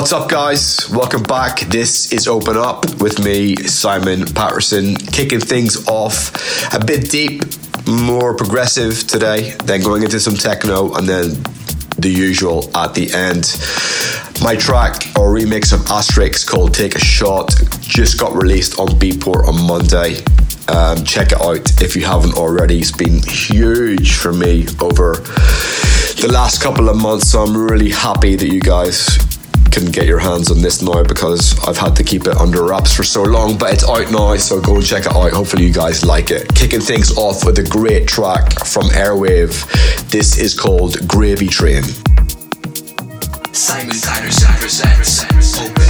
What's up, guys? Welcome back. This is Open Up with me, Simon Patterson, kicking things off a bit deep, more progressive today, then going into some techno, and then the usual at the end. My track or remix of Asterix called Take a Shot just got released on Beatport on Monday. Um, check it out if you haven't already. It's been huge for me over the last couple of months, so I'm really happy that you guys can get your hands on this now because I've had to keep it under wraps for so long, but it's out now, so go check it out. Hopefully, you guys like it. Kicking things off with a great track from Airwave. This is called Gravy Train. Simon Patterson presents Open Up.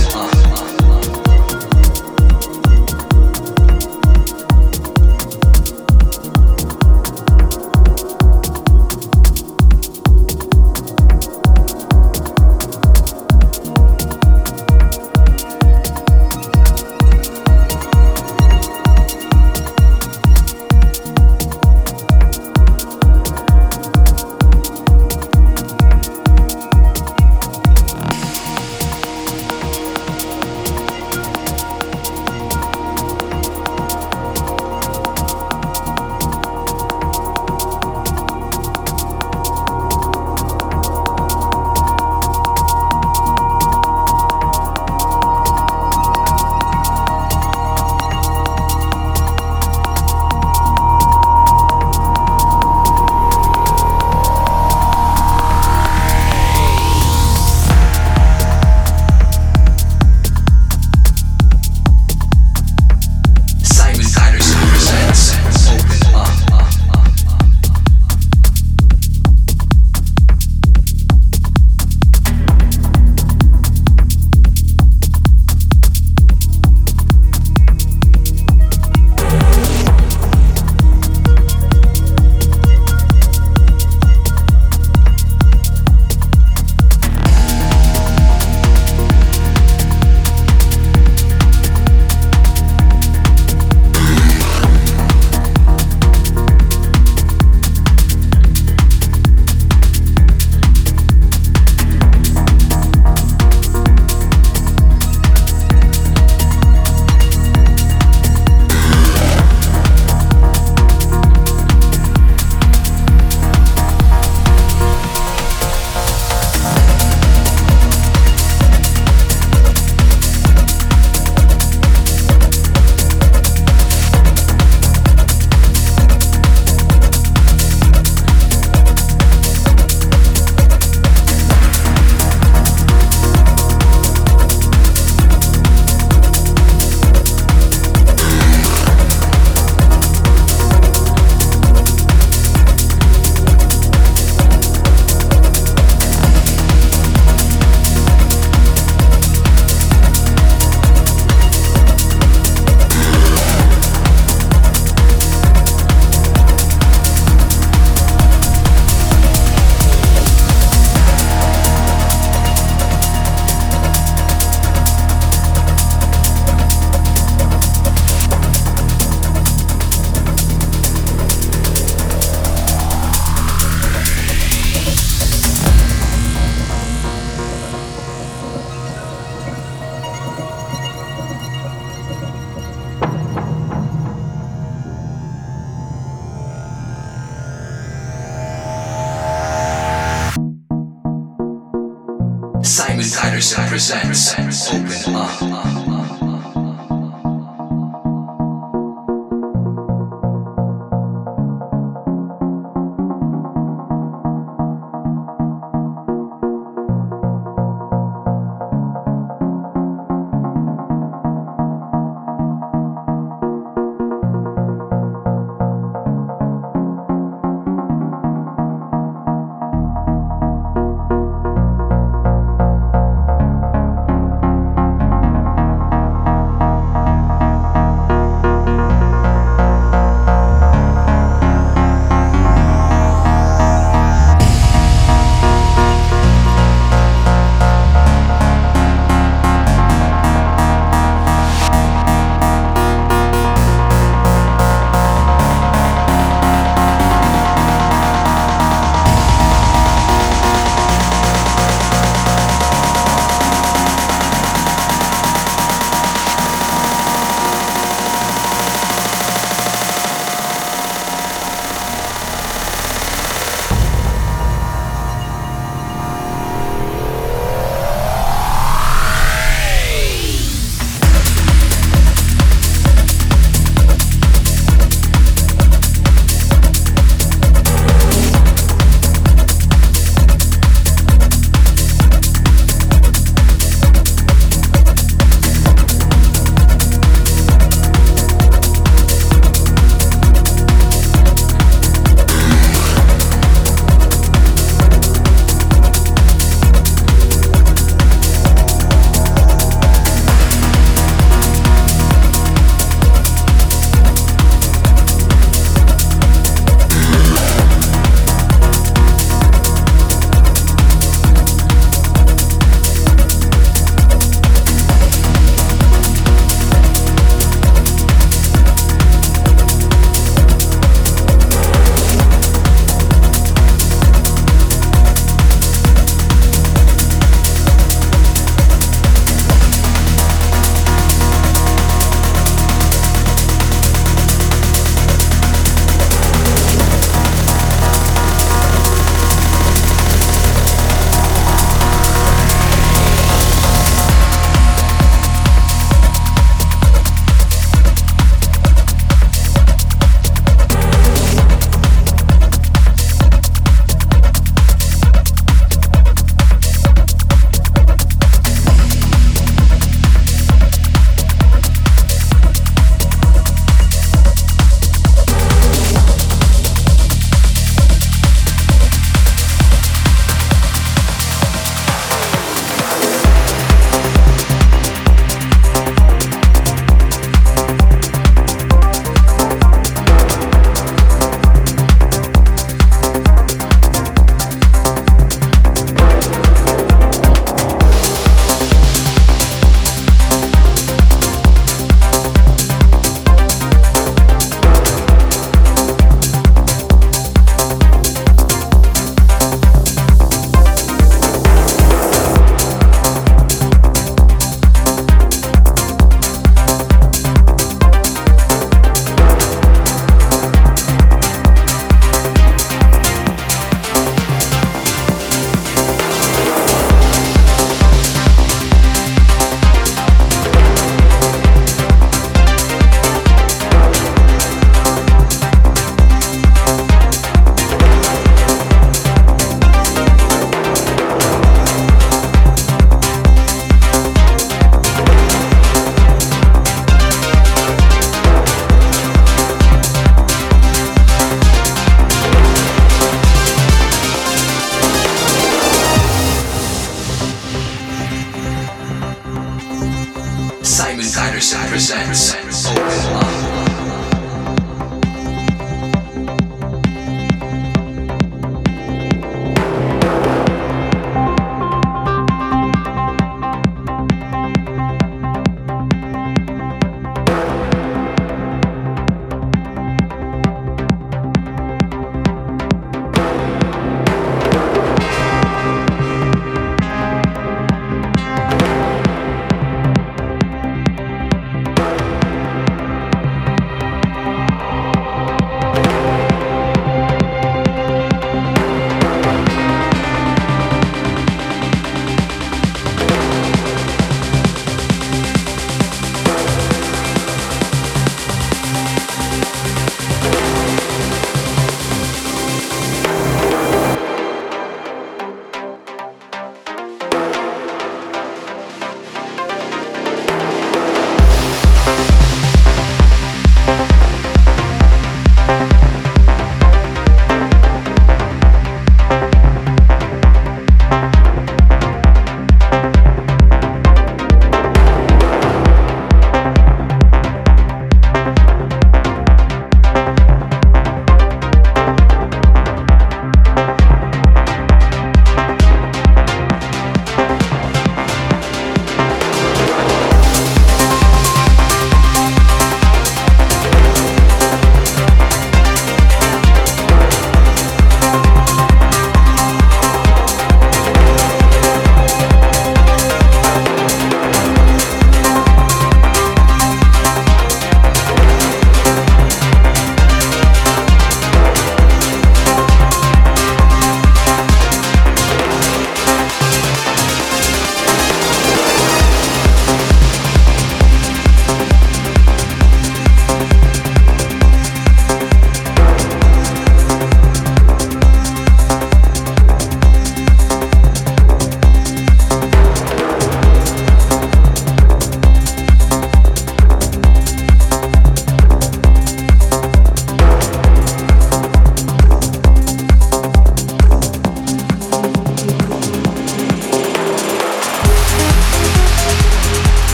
Time Insider presents Open Up.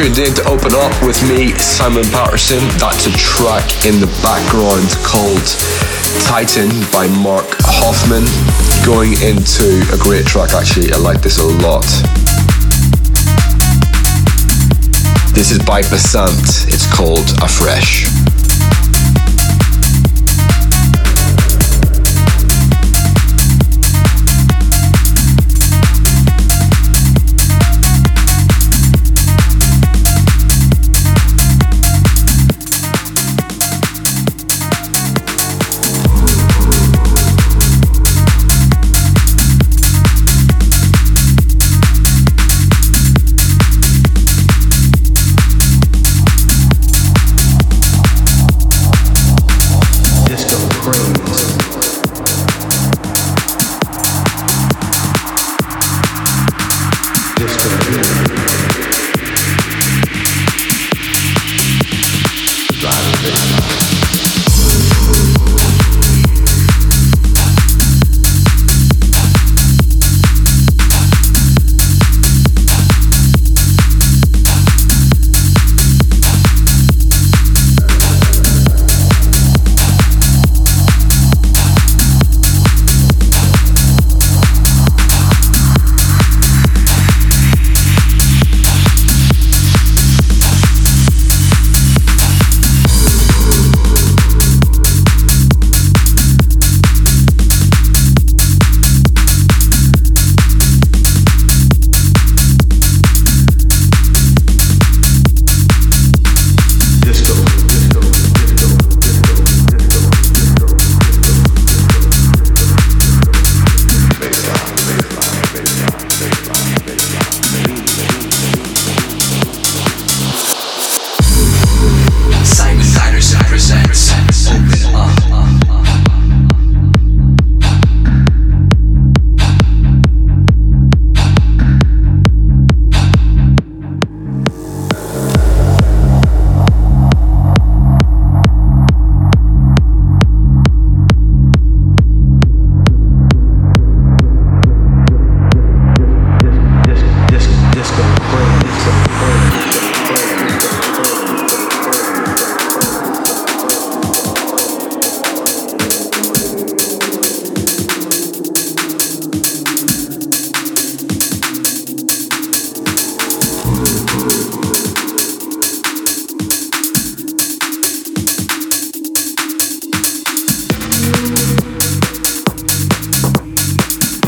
Tuned in to Open Up with me, Simon Patterson. That's a track in the background called Titan by Mark Hoffman. Going into a great track, actually. I like this a lot. This is by Basant. It's called Afresh.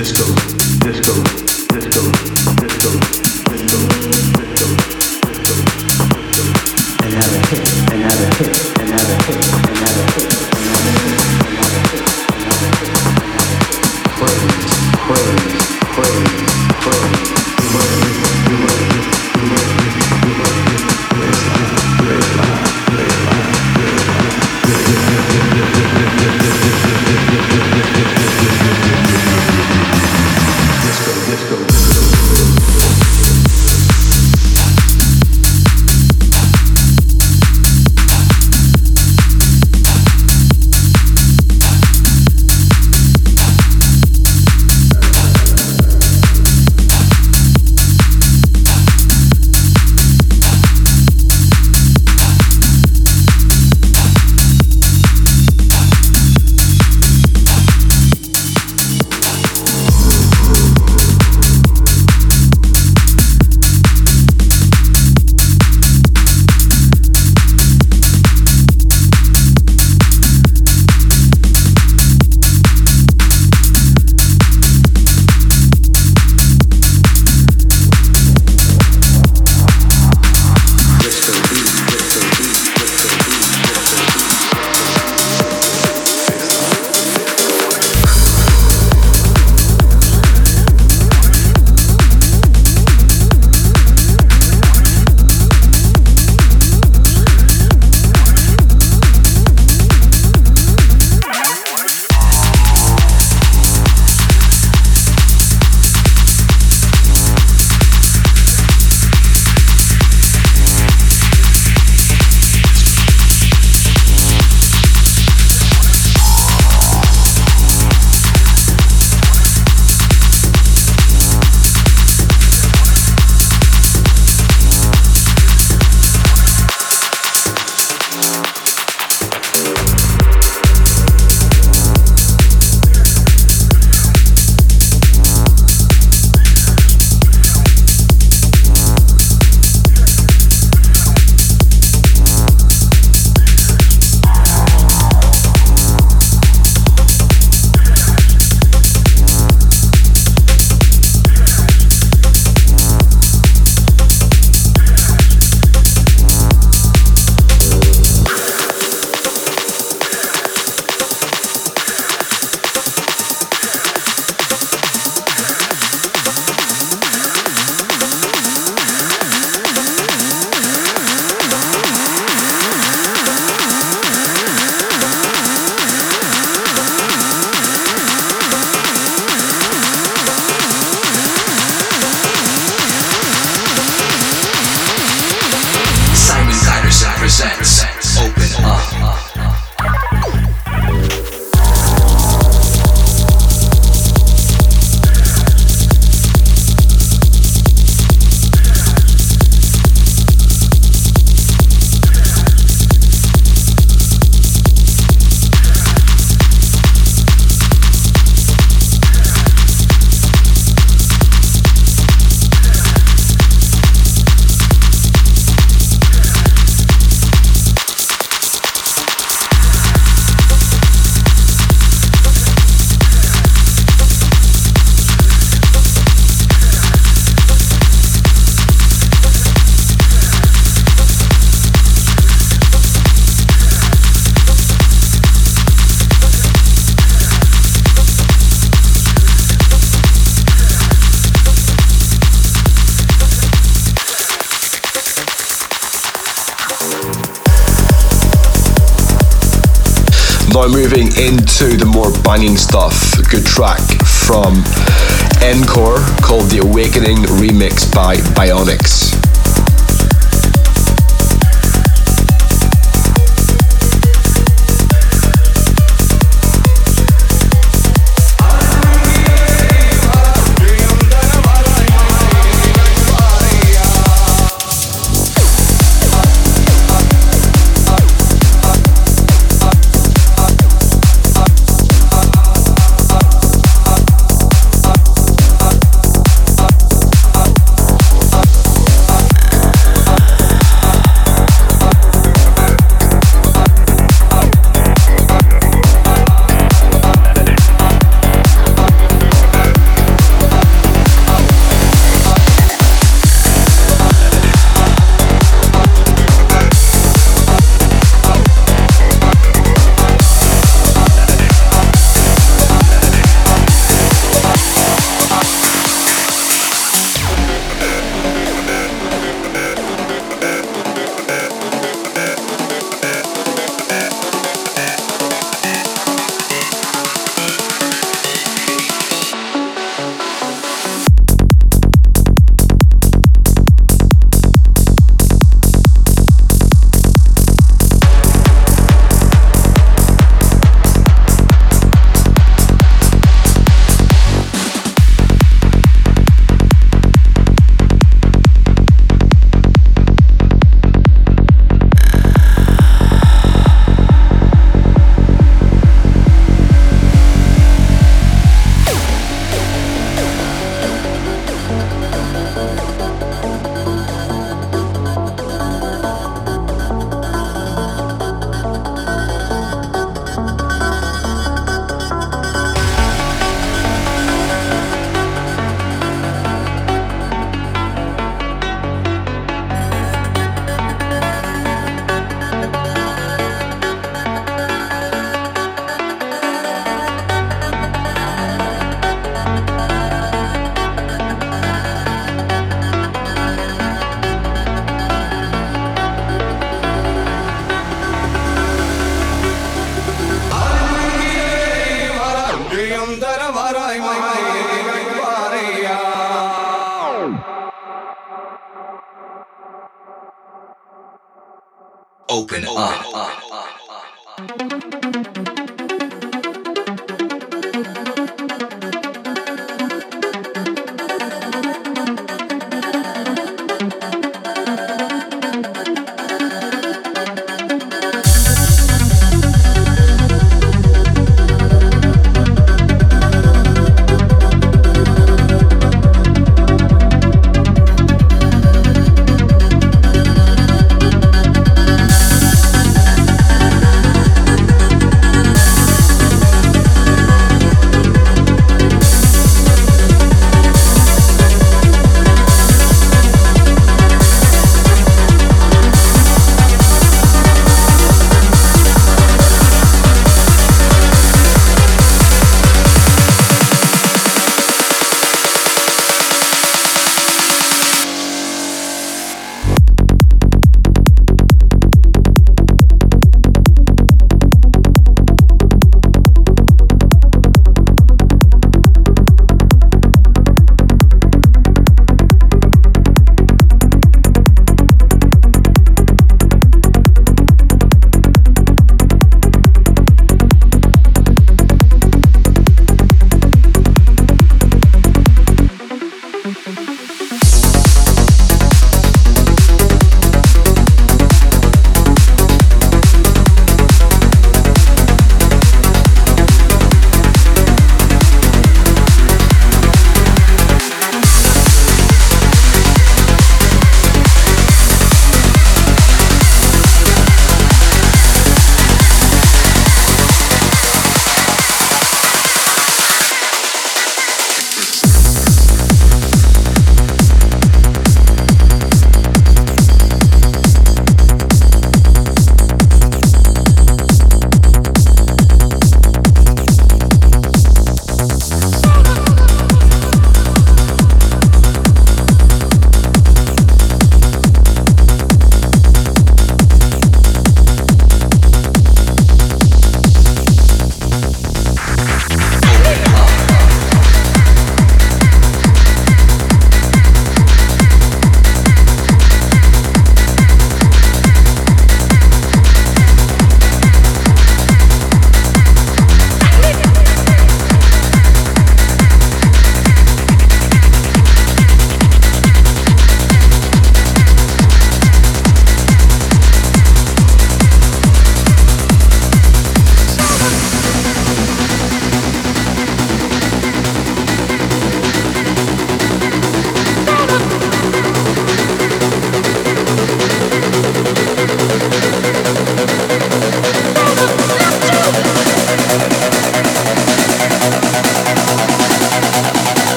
disco, disco. Into the more banging stuff. Good track from Encore called The Awakening remix by Bionics.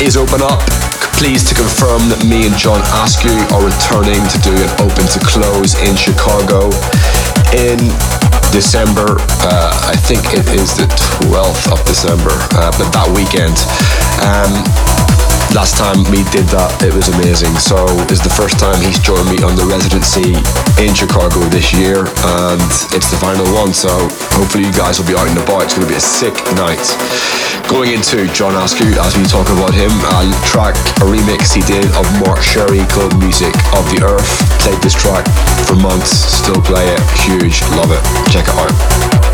Is Open Up. Pleased to confirm that me and John Askew are returning to do an Open to Close in Chicago in December. Uh, I think it is the 12th of December, uh, but that weekend. Um, last time we did that, it was amazing. So it's the first time he's joined me on the residency in Chicago this year, and it's the final one. So hopefully you guys will be out and about. It's going to be a sick night. Going into John Askew, as we talk about him, a track, a remix he did of Mark Sherry called Music of the Earth. Played this track for months, still play it, huge, love it. Check it out.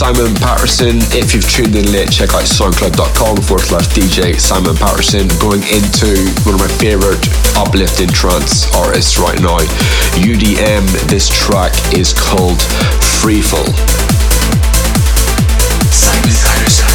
Simon Patterson. If you've tuned in late, check out soundcloud.com forward slash DJ Simon Patterson. Going into one of my favorite uplifting trance artists right now, UDM. This track is called Freefall. Simon Patterson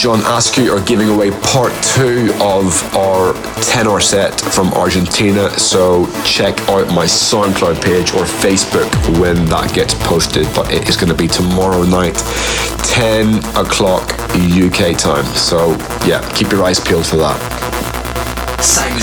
John Askew are giving away part two of our 10 hour set from Argentina. So check out my SoundCloud page or Facebook when that gets posted. But it is going to be tomorrow night, 10 o'clock UK time. So yeah, keep your eyes peeled for that. Simon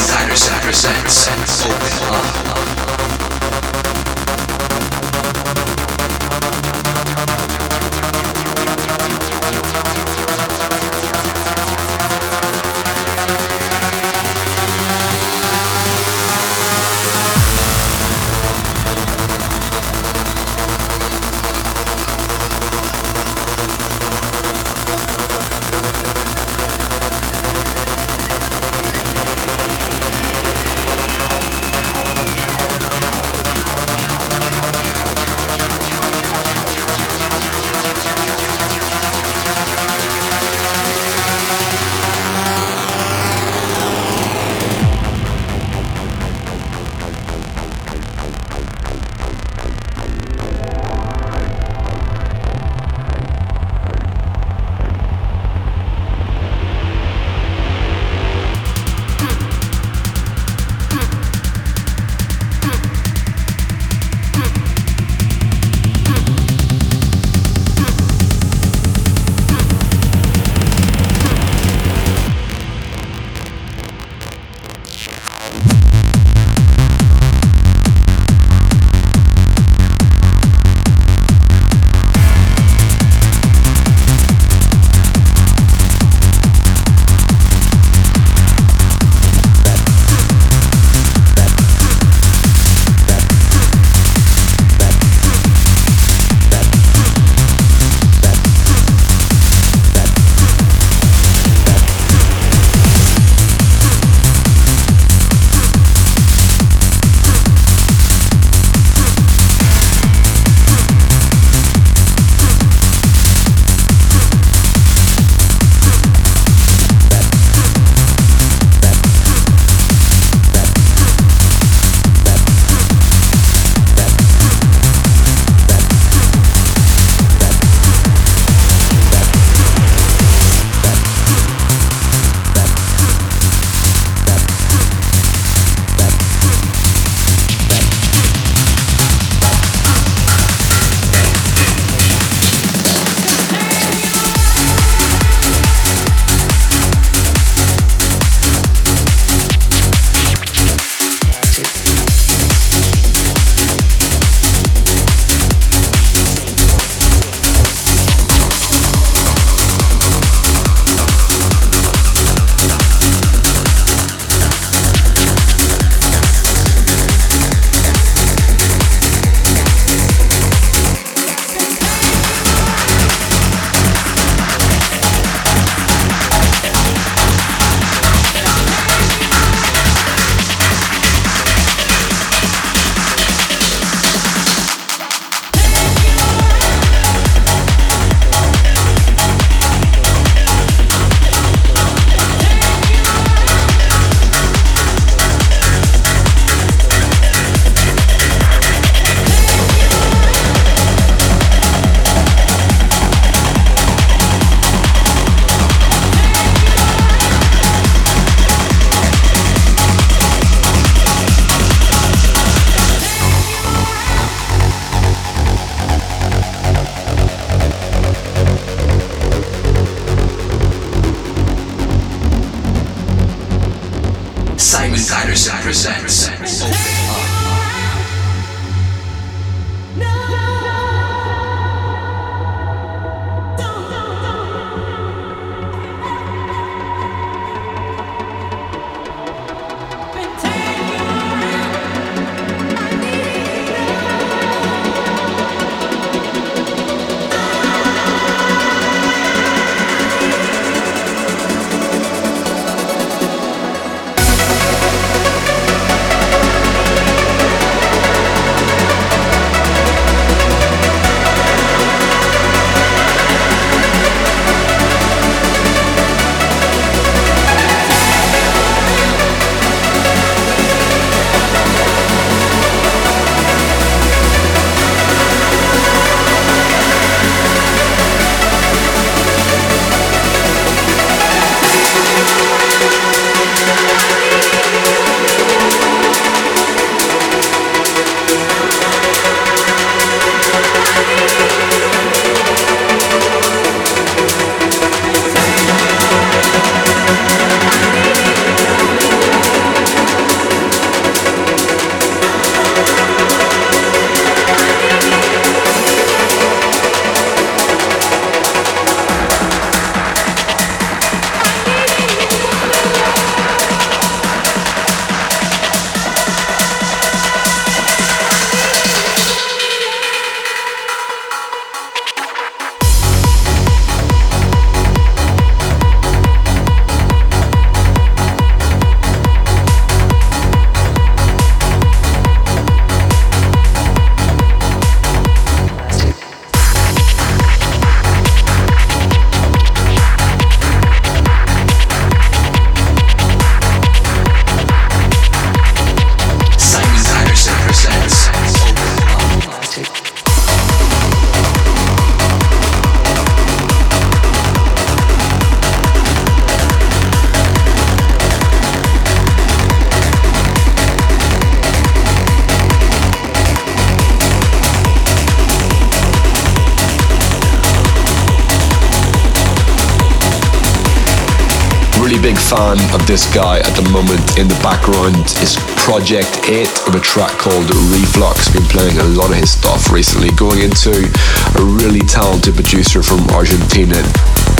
fan of this guy at the moment. In the background is Project 8 of a track called Reflux. Been playing a lot of his stuff recently. Going into a really talented producer from Argentina.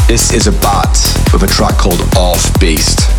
This is a bat with a track called Off Beast.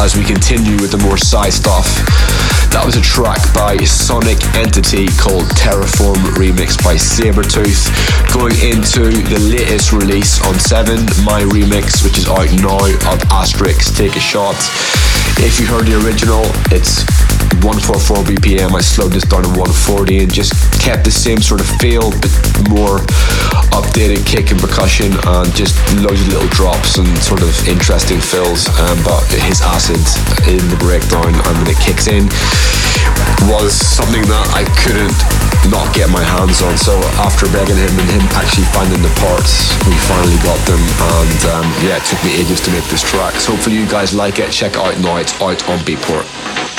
As we continue with the more side stuff. That was a track by Sonic Entity called Terraform, remixed by Sabertooth. Going into the latest release on 7, my remix, which is out now of Astrix Take a Shot. If you heard the original, it's 144 BPM. I slowed this down to 140 and just kept the same sort of feel, but more updated kick and percussion and just loads of little drops and sort of interesting fills. Um, but his acid in the breakdown and when it kicks in was something that I couldn't not get my hands on. So after begging him and him actually finding the parts, we finally got them. And um, yeah, it took me ages to make this track. So hopefully you guys like it. Check it out now. It's out on Beatport.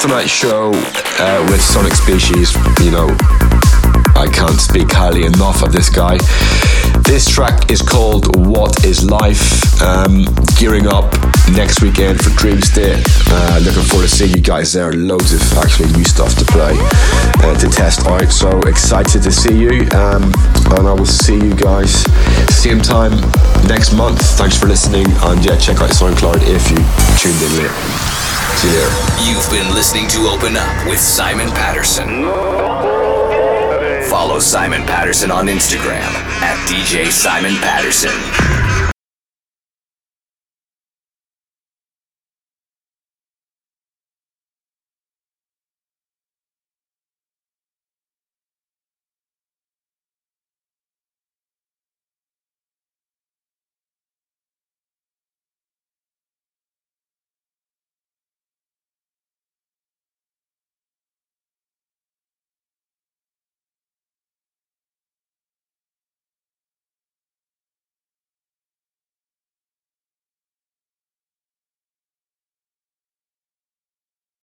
Tonight's show uh, with Sonic Species. You know, I can't speak highly enough of this guy. This track is called What is Life? Um, gearing up next weekend for Dream State. Uh, looking forward to seeing you guys there. Loads of actually new stuff to play, uh, to test out. So excited to see you. Um, and I will see you guys same time next month. Thanks for listening. And yeah, check out SoundCloud if you tuned in late. There. You've been listening to Open Up with Simon Patterson. Follow Simon Patterson on Instagram at DJ Simon Patterson.